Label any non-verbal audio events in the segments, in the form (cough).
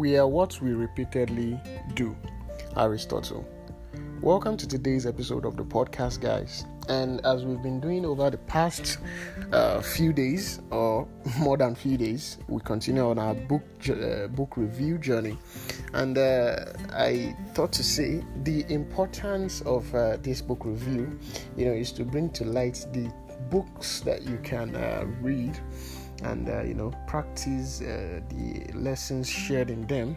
We are what we repeatedly do. Aristotle. Welcome to today's episode of the podcast, guys. And as we've been doing over the past uh, few days, or (laughs) more than few days, we continue on our book uh, book review journey. And uh, I thought to say the importance of uh, this book review, you know, is to bring to light the books that you can uh, read and uh, you know practice uh, the lessons shared in them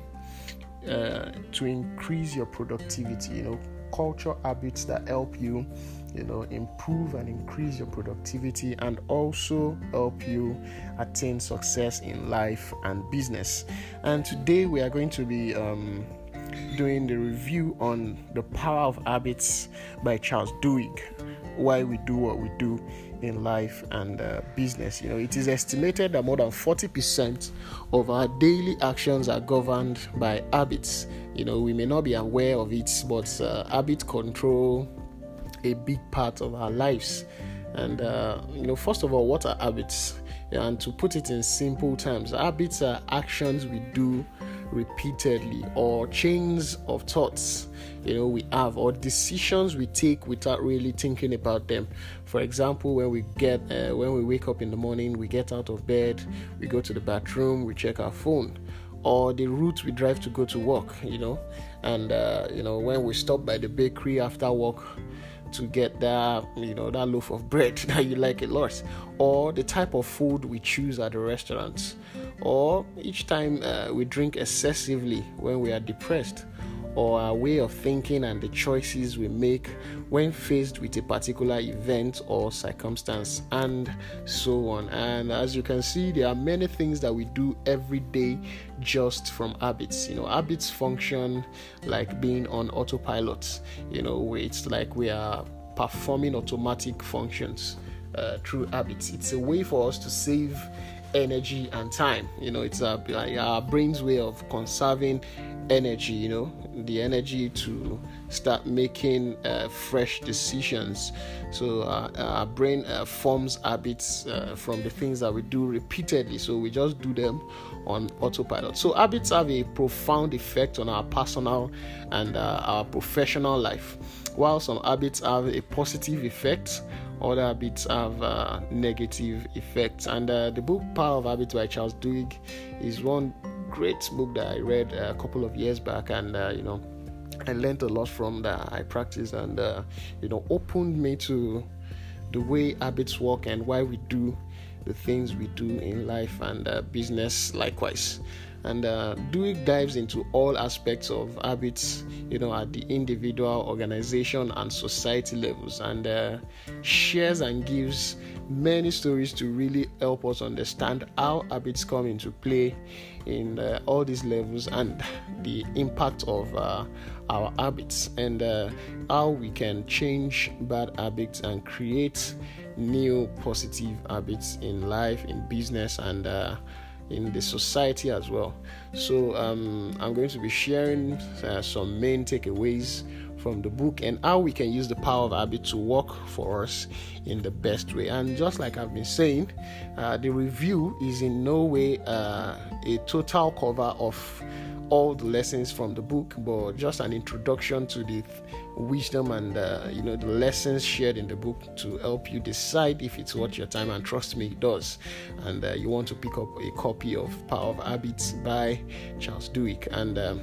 uh, to increase your productivity you know culture habits that help you you know improve and increase your productivity and also help you attain success in life and business. And today we are going to be um, doing the review on the power of habits by charles duhigg why we do what we do in life and uh, business. You know, it is estimated that more than 40% of our daily actions are governed by habits. You know, we may not be aware of it, but uh, habit control a big part of our lives. And uh, you know, first of all, what are habits? And to put it in simple terms, habits are actions we do repeatedly or chains of thoughts you know we have or decisions we take without really thinking about them. For example when we get uh, when we wake up in the morning we get out of bed we go to the bathroom we check our phone or the route we drive to go to work you know. And uh, you know when we stop by the bakery after work to get that you know that loaf of bread (laughs) that you like a lot or the type of food we choose at the restaurants or each time uh, we drink excessively when we are depressed or our way of thinking and the choices we make when faced with a particular event or circumstance, and so on. And as you can see, there are many things that we do every day just from habits. You know, habits function like being on autopilot, you know, it's like we are performing automatic functions uh, through habits. It's a way for us to save energy and time. You know, it's our brain's way of conserving energy, you know, the energy to start making uh, fresh decisions. So uh, our brain uh, forms habits uh, from the things that we do repeatedly. So we just do them on autopilot. So habits have a profound effect on our personal and uh, our professional life. While some habits have a positive effect, other habits have uh, negative effects. And the book Power of Habits by Charles Duhigg is one great book that I read a couple of years back, and uh, you know, I learned a lot from that. I practiced, and uh, you know, opened me to the way habits work and why we do the things we do in life and uh, business likewise and uh, dives into all aspects of habits, you know, at the individual, organization, and society levels, and uh, shares and gives many stories to really help us understand how habits come into play in uh, all these levels and the impact of uh, our habits and uh, how we can change bad habits and create new positive habits in life, in business, and uh, in the society as well. So, um, I'm going to be sharing uh, some main takeaways from the book and how we can use the power of habit to work for us in the best way. And just like I've been saying, uh, the review is in no way uh, a total cover of all the lessons from the book, but just an introduction to the wisdom and uh, you know the lessons shared in the book to help you decide if it's worth your time. And trust me, it does. And uh, you want to pick up a copy of Power of Habits by Charles Duhigg and um,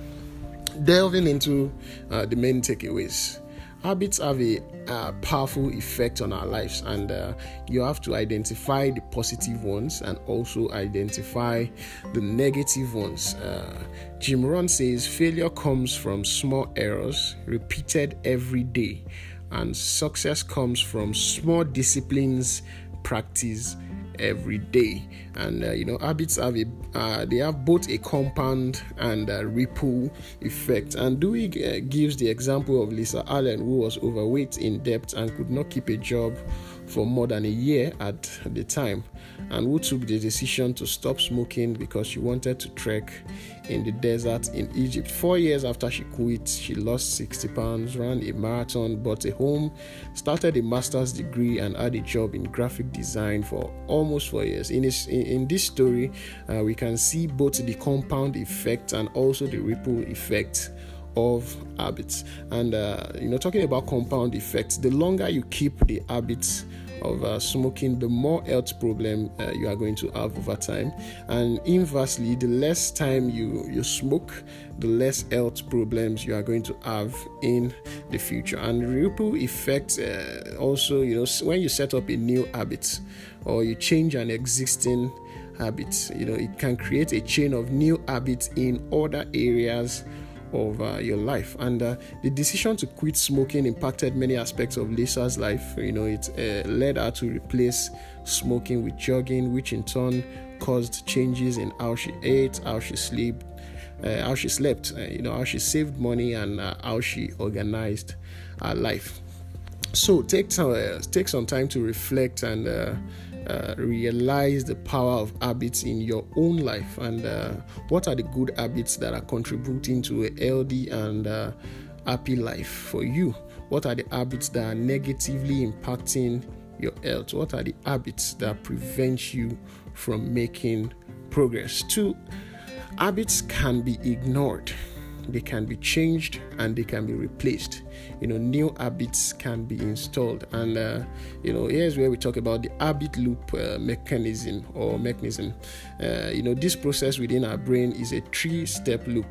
delving into uh, the main takeaways. Habits have a uh, powerful effect on our lives and uh, you have to identify the positive ones and also identify the negative ones. Uh, jim rohn says failure comes from small errors repeated every day and success comes from small disciplines practice every day. And uh, you know habits have a uh, they have both a compound and a ripple effect. And Duhigg uh, gives the example of Lisa Allen who was overweight in debt and could not keep a job for more than a year at the time, and who took the decision to stop smoking because she wanted to trek in the desert in Egypt. Four years after she quit, she lost 60 pounds, ran a marathon, bought a home, started a master's degree, and had a job in graphic design for almost four years. In, this, in, this story, uh, we can see both the compound effect and also the ripple effect of habits. And uh, you know, talking about compound effects, the longer you keep the habits of uh, smoking, the more health problem uh, you are going to have over time. And inversely, the less time you you smoke, the less health problems you are going to have in the future. And ripple effect uh, also, you know, when you set up a new habit or you change an existing habit, you know, it can create a chain of new habits in other areas of uh, your life. And uh, the decision to quit smoking impacted many aspects of Lisa's life. You know, it uh, led her to replace smoking with jogging, which in turn caused changes in how she ate, how she slept, uh, how she slept, uh, you know, how she saved money, and uh, how she organized her life. So take some take some time to reflect and uh, realize the power of habits in your own life and uh, what are the good habits that are contributing to a healthy and uh, happy life for you? What are the habits that are negatively impacting your health? What are the habits that prevent you from making progress? Two habits can be ignored. They can be changed and they can be replaced you know new habits can be installed. And uh, you know here's where we talk about the habit loop uh, mechanism or mechanism. Uh, you know this process within our brain is a three step loop.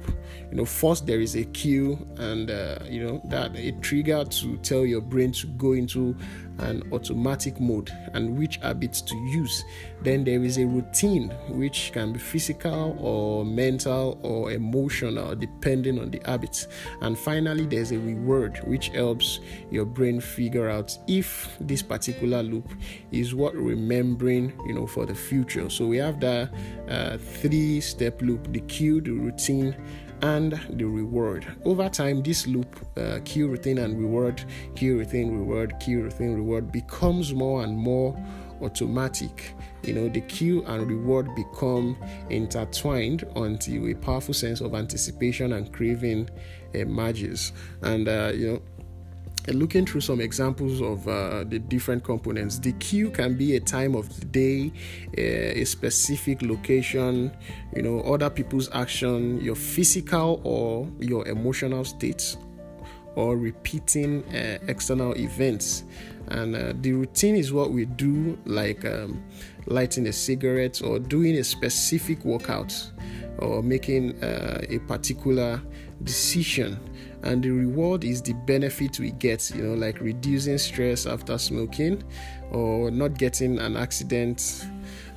You know first there is a cue and uh, you know that a trigger to tell your brain to go into an automatic mode and which habits to use. Then there is a routine which can be physical or mental or emotional depending on the habits. And finally, there's a reward which helps your brain figure out if this particular loop is what remembering, you know, for the future. So we have the uh, three step loop the cue, the routine, and the reward. Over time, this loop, uh, cue, routine, and reward, cue, routine, reward, cue, routine, reward, becomes more and more automatic. You know, the cue and reward become intertwined until a powerful sense of anticipation and craving emerges. And, uh, you know, looking through some examples of uh, the different components. The cue can be a time of the day, uh, a specific location, you know, other people's action, your physical or your emotional states, or repeating uh, external events. And uh, the routine is what we do, like um, lighting a cigarette or doing a specific workout or making uh, a particular decision. And the reward is the benefit we get you know like reducing stress after smoking or not getting an accident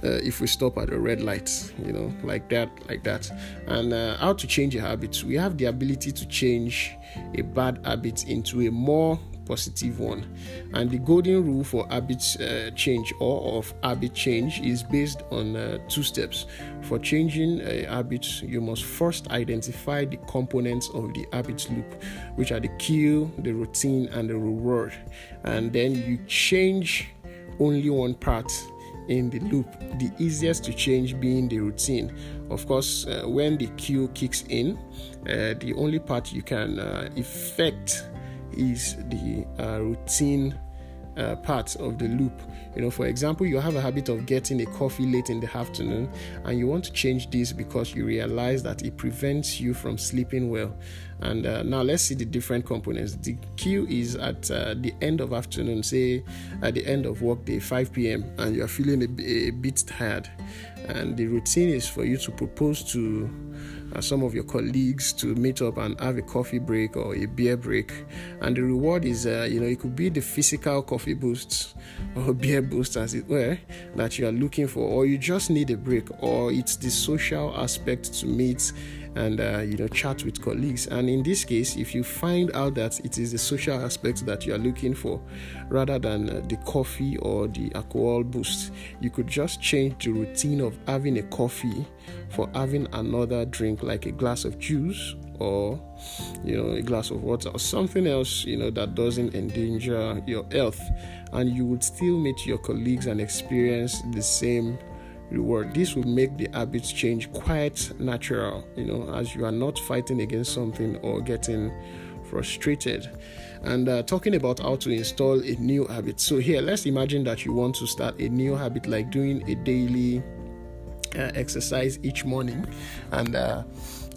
uh, if we stop at a red light you know like that like that. And uh, how to change a habit. We have the ability to change a bad habit into a more positive one. And the golden rule for habit uh, change or of habit change is based on uh, two steps. For changing a habit, you must first identify the components of the habit loop, which are the cue, the routine, and the reward. And then you change only one part in the loop, the easiest to change being the routine. Of course, uh, when the cue kicks in, uh, the only part you can uh, effect is the uh, routine uh, part of the loop. You know, for example, you have a habit of getting a coffee late in the afternoon, and you want to change this because you realize that it prevents you from sleeping well. And uh, now let's see the different components. The cue is at uh, the end of afternoon, say at the end of workday, 5 p.m., and you are feeling a, a bit tired. And the routine is for you to propose to uh, some of your colleagues to meet up and have a coffee break or a beer break. And the reward is, uh, you know, it could be the physical coffee boost (laughs) or beer boost, as it were, that you are looking for, or you just need a break, or it's the social aspect to meet and uh, you know chat with colleagues. And in this case, if you find out that it is the social aspect that you are looking for, rather than uh, the coffee or the alcohol boost, you could just change the routine of having a coffee for having another drink like a glass of juice or you know a glass of water or something else you know that doesn't endanger your health and you would still meet your colleagues and experience the same reward this will make the habits change quite natural you know as you are not fighting against something or getting frustrated. And uh, talking about how to install a new habit. So here let's imagine that you want to start a new habit like doing a daily uh, exercise each morning. And uh,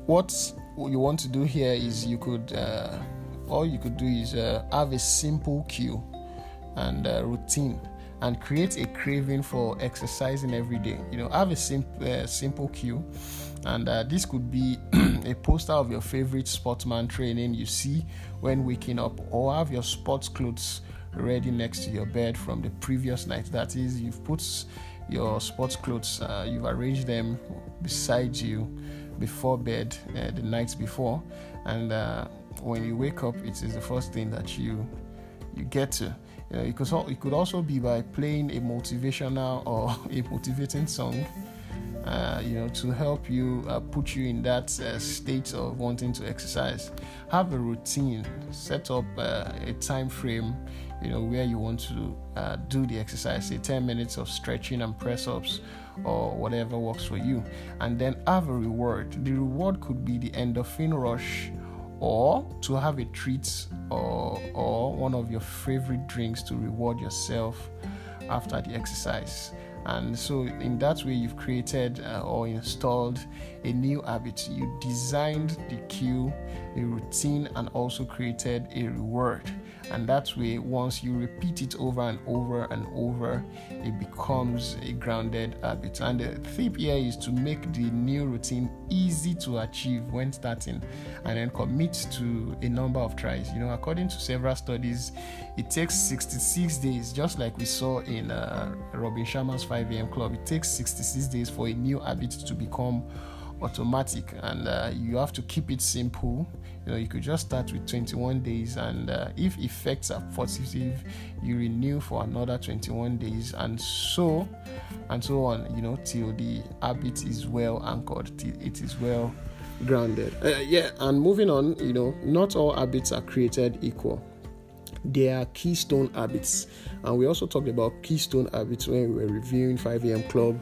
what you want to do here is you could uh, all you could do is uh, have a simple cue and uh, routine and create a craving for exercising every day you know have a simple uh, simple cue and uh, this could be (clears throat) a poster of your favorite sportsman training you see when waking up or have your sports clothes ready next to your bed from the previous night that is you've put your sports clothes uh, you've arranged them beside you before bed uh, the nights before, and uh, when you wake up, it is the first thing that you you get to. Know, it could it could also be by playing a motivational or (laughs) a motivating song. Uh, you know, to help you uh, put you in that uh, state of wanting to exercise. Have a routine, set up uh, a time frame, you know, where you want to uh, do the exercise, say 10 minutes of stretching and press ups or whatever works for you. And then have a reward. The reward could be the endorphin rush or to have a treat or, or one of your favorite drinks to reward yourself after the exercise. And so, in that way, you've created uh, or installed a new habit. You designed the cue, a routine, and also created a reward. And that way, once you repeat it over and over and over, it becomes a grounded habit. And the tip here is to make the new routine easy to achieve when starting and then commit to a number of tries. You know, according to several studies, it takes 66 days, just like we saw in uh, Robin Sharma's 5 a.m. club, it takes 66 days for a new habit to become automatic and uh, you have to keep it simple. You know you could just start with 21 days and uh, if effects are positive you renew for another 21 days and so and so on you know till the habit is well anchored till it is well grounded. Uh, yeah and moving on you know not all habits are created equal. There are keystone habits. And we also talked about keystone habits when we were reviewing 5 a.m club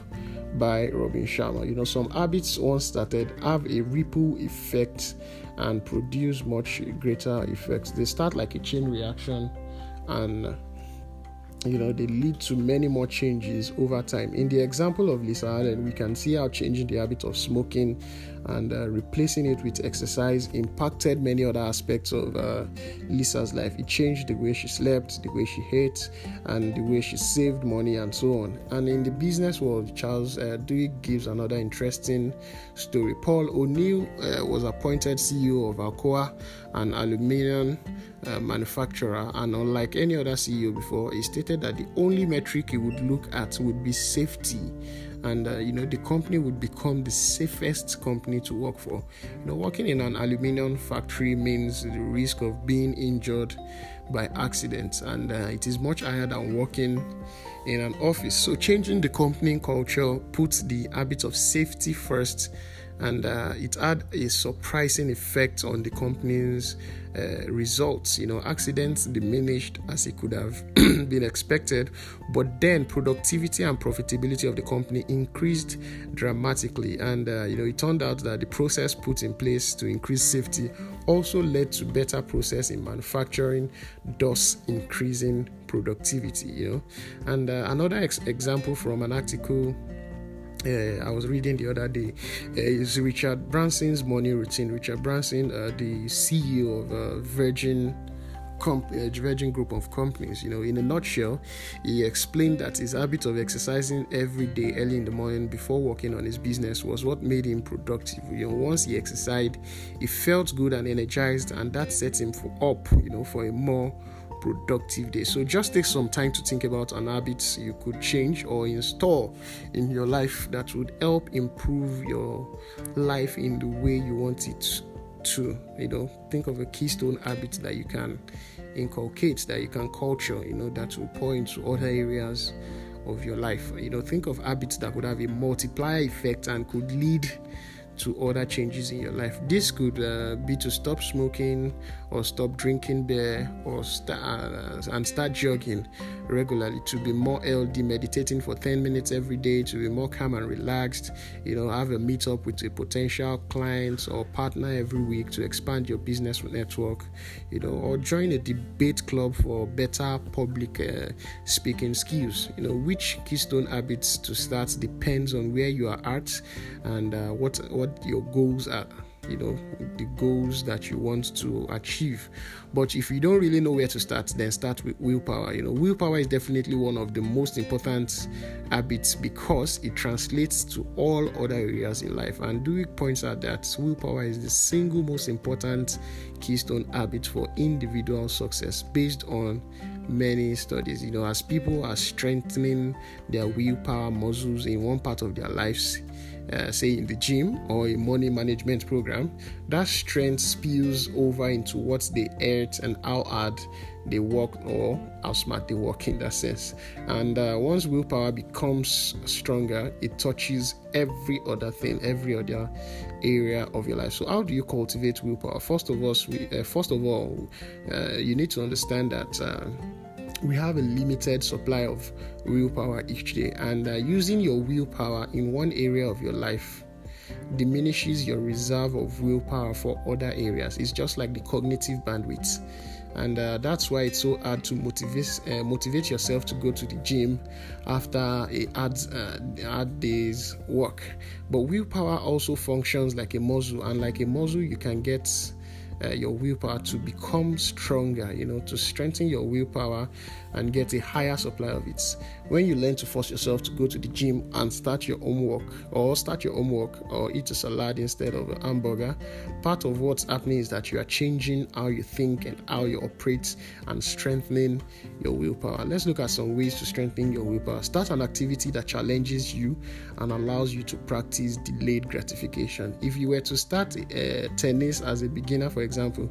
by Robin Sharma. You know, some habits once started have a ripple effect and produce much greater effects. They start like a chain reaction and you know they lead to many more changes over time in the example of lisa allen we can see how changing the habit of smoking and uh, replacing it with exercise impacted many other aspects of uh, lisa's life. It changed the way she slept the way she ate and the way she saved money and so on. And in the business world charles uh, duhigg gives another interesting story. Paul o'neill uh, was appointed ceo of alcoa an aluminium uh, manufacturer, and unlike any other CEO before, he stated that the only metric he would look at would be safety, and uh, you know the company would become the safest company to work for. You know, working in an aluminium factory means the risk of being injured by accidents, and uh, it is much higher than working in an office. So, changing the company culture puts the habit of safety first and uh, it had a surprising effect on the company's uh, results. You know, accidents diminished as it could have (clears throat) been expected, but then productivity and profitability of the company increased dramatically. And uh, you know, it turned out that the process put in place to increase safety also led to better process in manufacturing, thus increasing productivity. You know, and uh, another ex- example from an article uh, I was reading the other day uh, is Richard Branson's morning routine. Richard Branson, uh, the CEO of uh, Virgin. Comp- uh, Virgin Group of companies. You know, in a nutshell, he explained that his habit of exercising every day early in the morning before working on his business was what made him productive. You know, once he exercised, he felt good and energized, and that set him for up. You know, for a more productive day. So just take some time to think about an habit you could change or install in your life that would help improve your life in the way you want it to. You know, think of a keystone habit that you can inculcate, that you can culture, you know, that will pour into other areas of your life. You know, think of habits that could have a multiplier effect and could lead to other changes in your life. This could uh, be to stop smoking or stop drinking beer or uh, and start jogging regularly to be more healthy, meditating for 10 minutes every day to be more calm and relaxed. You know, have a meetup with a potential client or partner every week to expand your business network. You know, or join a debate club for better public uh, speaking skills. You know, which keystone habits to start depends on where you are at and uh, what what your goals are you know the goals that you want to achieve. But if you don't really know where to start then start with willpower you know. Willpower is definitely one of the most important habits because it translates to all other areas in life. And Duhigg points out that willpower is the single most important keystone habit for individual success based on many studies you know as people are strengthening their willpower muscles in one part of their lives uh, say in the gym or a money management program, that strength spills over into what they earn and how hard they work or how smart they work in that sense. And uh, once willpower becomes stronger, it touches every other thing, every other area of your life. So, how do you cultivate willpower? First of all, we, uh, first of all, uh, you need to understand that uh, we have a limited supply of willpower each day, and uh, using your willpower in one area of your life diminishes your reserve of willpower for other areas. It's just like the cognitive bandwidth. And uh, that's why it's so hard to motivate uh, motivate yourself to go to the gym after a hard, uh, hard day's work. But willpower also functions like a muscle, and like a muscle, you can get uh, your willpower to become stronger, you know, to strengthen your willpower and get a higher supply of it. When you learn to force yourself to go to the gym and start your homework, or start your homework, or eat a salad instead of a hamburger, part of what's happening is that you are changing how you think and how you operate and strengthening your willpower. Let's look at some ways to strengthen your willpower. Start an activity that challenges you and allows you to practice delayed gratification. If you were to start uh, tennis as a beginner, for example,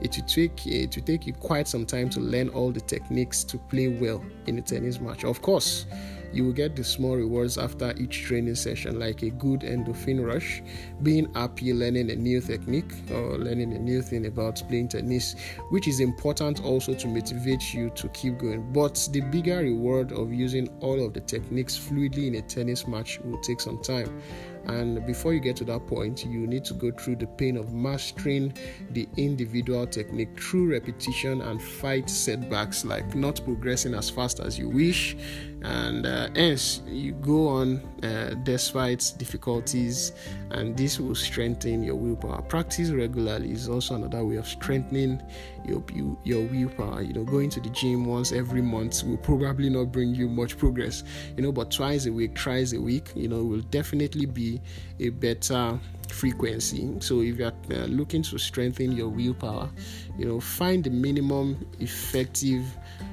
it would take it will take you quite some time to learn all the techniques to play well in a tennis match. Of course, you will get the small rewards after each training session, like a good endorphin rush, being happy learning a new technique or learning a new thing about playing tennis, which is important also to motivate you to keep going. But the bigger reward of using all of the techniques fluidly in a tennis match will take some time. And before you get to that point, you need to go through the pain of mastering the individual technique through repetition and fight setbacks like not progressing as fast as you wish. And uh, hence, you go on uh, despite difficulties, and this will strengthen your willpower. Practice regularly is also another way of strengthening your your willpower. You know, going to the gym once every month will probably not bring you much progress. You know, but twice a week, twice a week, you know, will definitely be a better frequency. So if you're uh, looking to strengthen your willpower, you know, find the minimum effective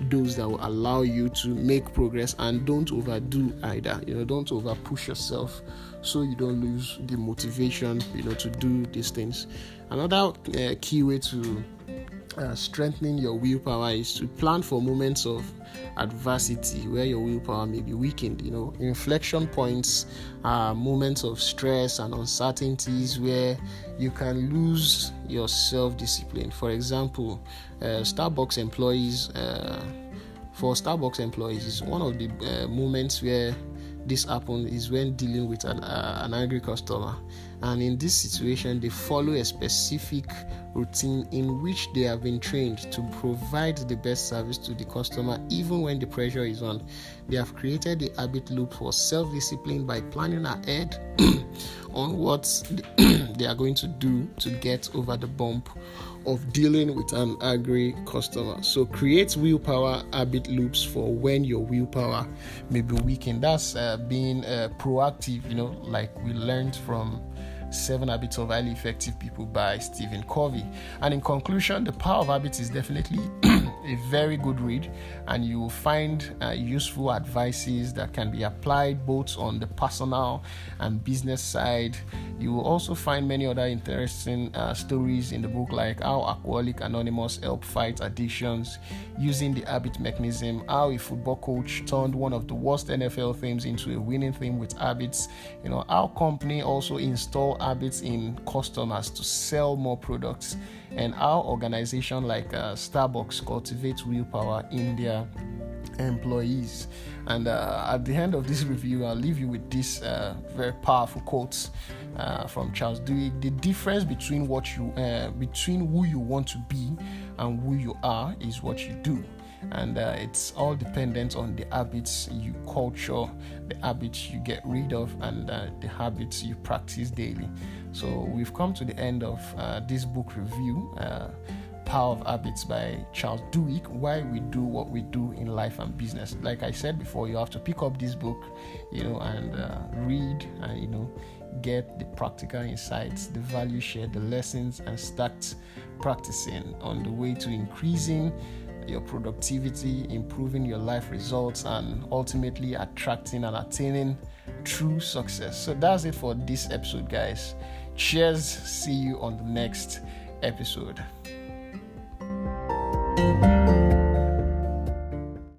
dose that will allow you to make progress and don't overdo either. You know, don't over push yourself so you don't lose the motivation, you know, to do these things. Another uh, key way to uh, strengthening your willpower is to plan for moments of adversity where your willpower may be weakened. You know, inflection points are moments of stress and uncertainties where you can lose your self discipline. For example, uh, Starbucks employees. Uh, for Starbucks employees, is one of the uh, moments where this happens is when dealing with an, uh, an angry customer and in this situation they follow a specific routine in which they have been trained to provide the best service to the customer even when the pressure is on they have created the habit loop for self-discipline by planning ahead (clears throat) on what (clears throat) they are going to do to get over the bump of dealing with an angry customer. So create willpower habit loops for when your willpower may be weakened. That's uh, being uh, proactive, you know, like we learned from Seven Habits of Highly Effective People by Stephen Covey. And in conclusion, the power of habits is definitely (clears throat) a very good read, and you will find uh, useful advices that can be applied both on the personal and business side. You will also find many other interesting uh, stories in the book, like how Alcoholic Anonymous help fight addictions using the habit mechanism, how a football coach turned one of the worst NFL themes into a winning theme with habits, you know, how company also install habits in customers to sell more products and how organization like uh, Starbucks willpower in their employees. And uh, at the end of this review, I'll leave you with this uh, very powerful quote uh, from Charles Duhigg. The difference between what you, uh, between who you want to be and who you are, is what you do and uh, it's all dependent on the habits you culture, the habits you get rid of, and uh, the habits you practice daily. So we've come to the end of this book review. Power of Habits by Charles Duhigg. Why we do what we do in life and business. Like I said before, you have to pick up this book, you know, and uh, read, and you know, get the practical insights, the value shared, the lessons, and start practicing on the way to increasing your productivity, improving your life results, and ultimately attracting and attaining true success. So that's it for this episode, guys. Cheers. See you on the next episode. Thank you.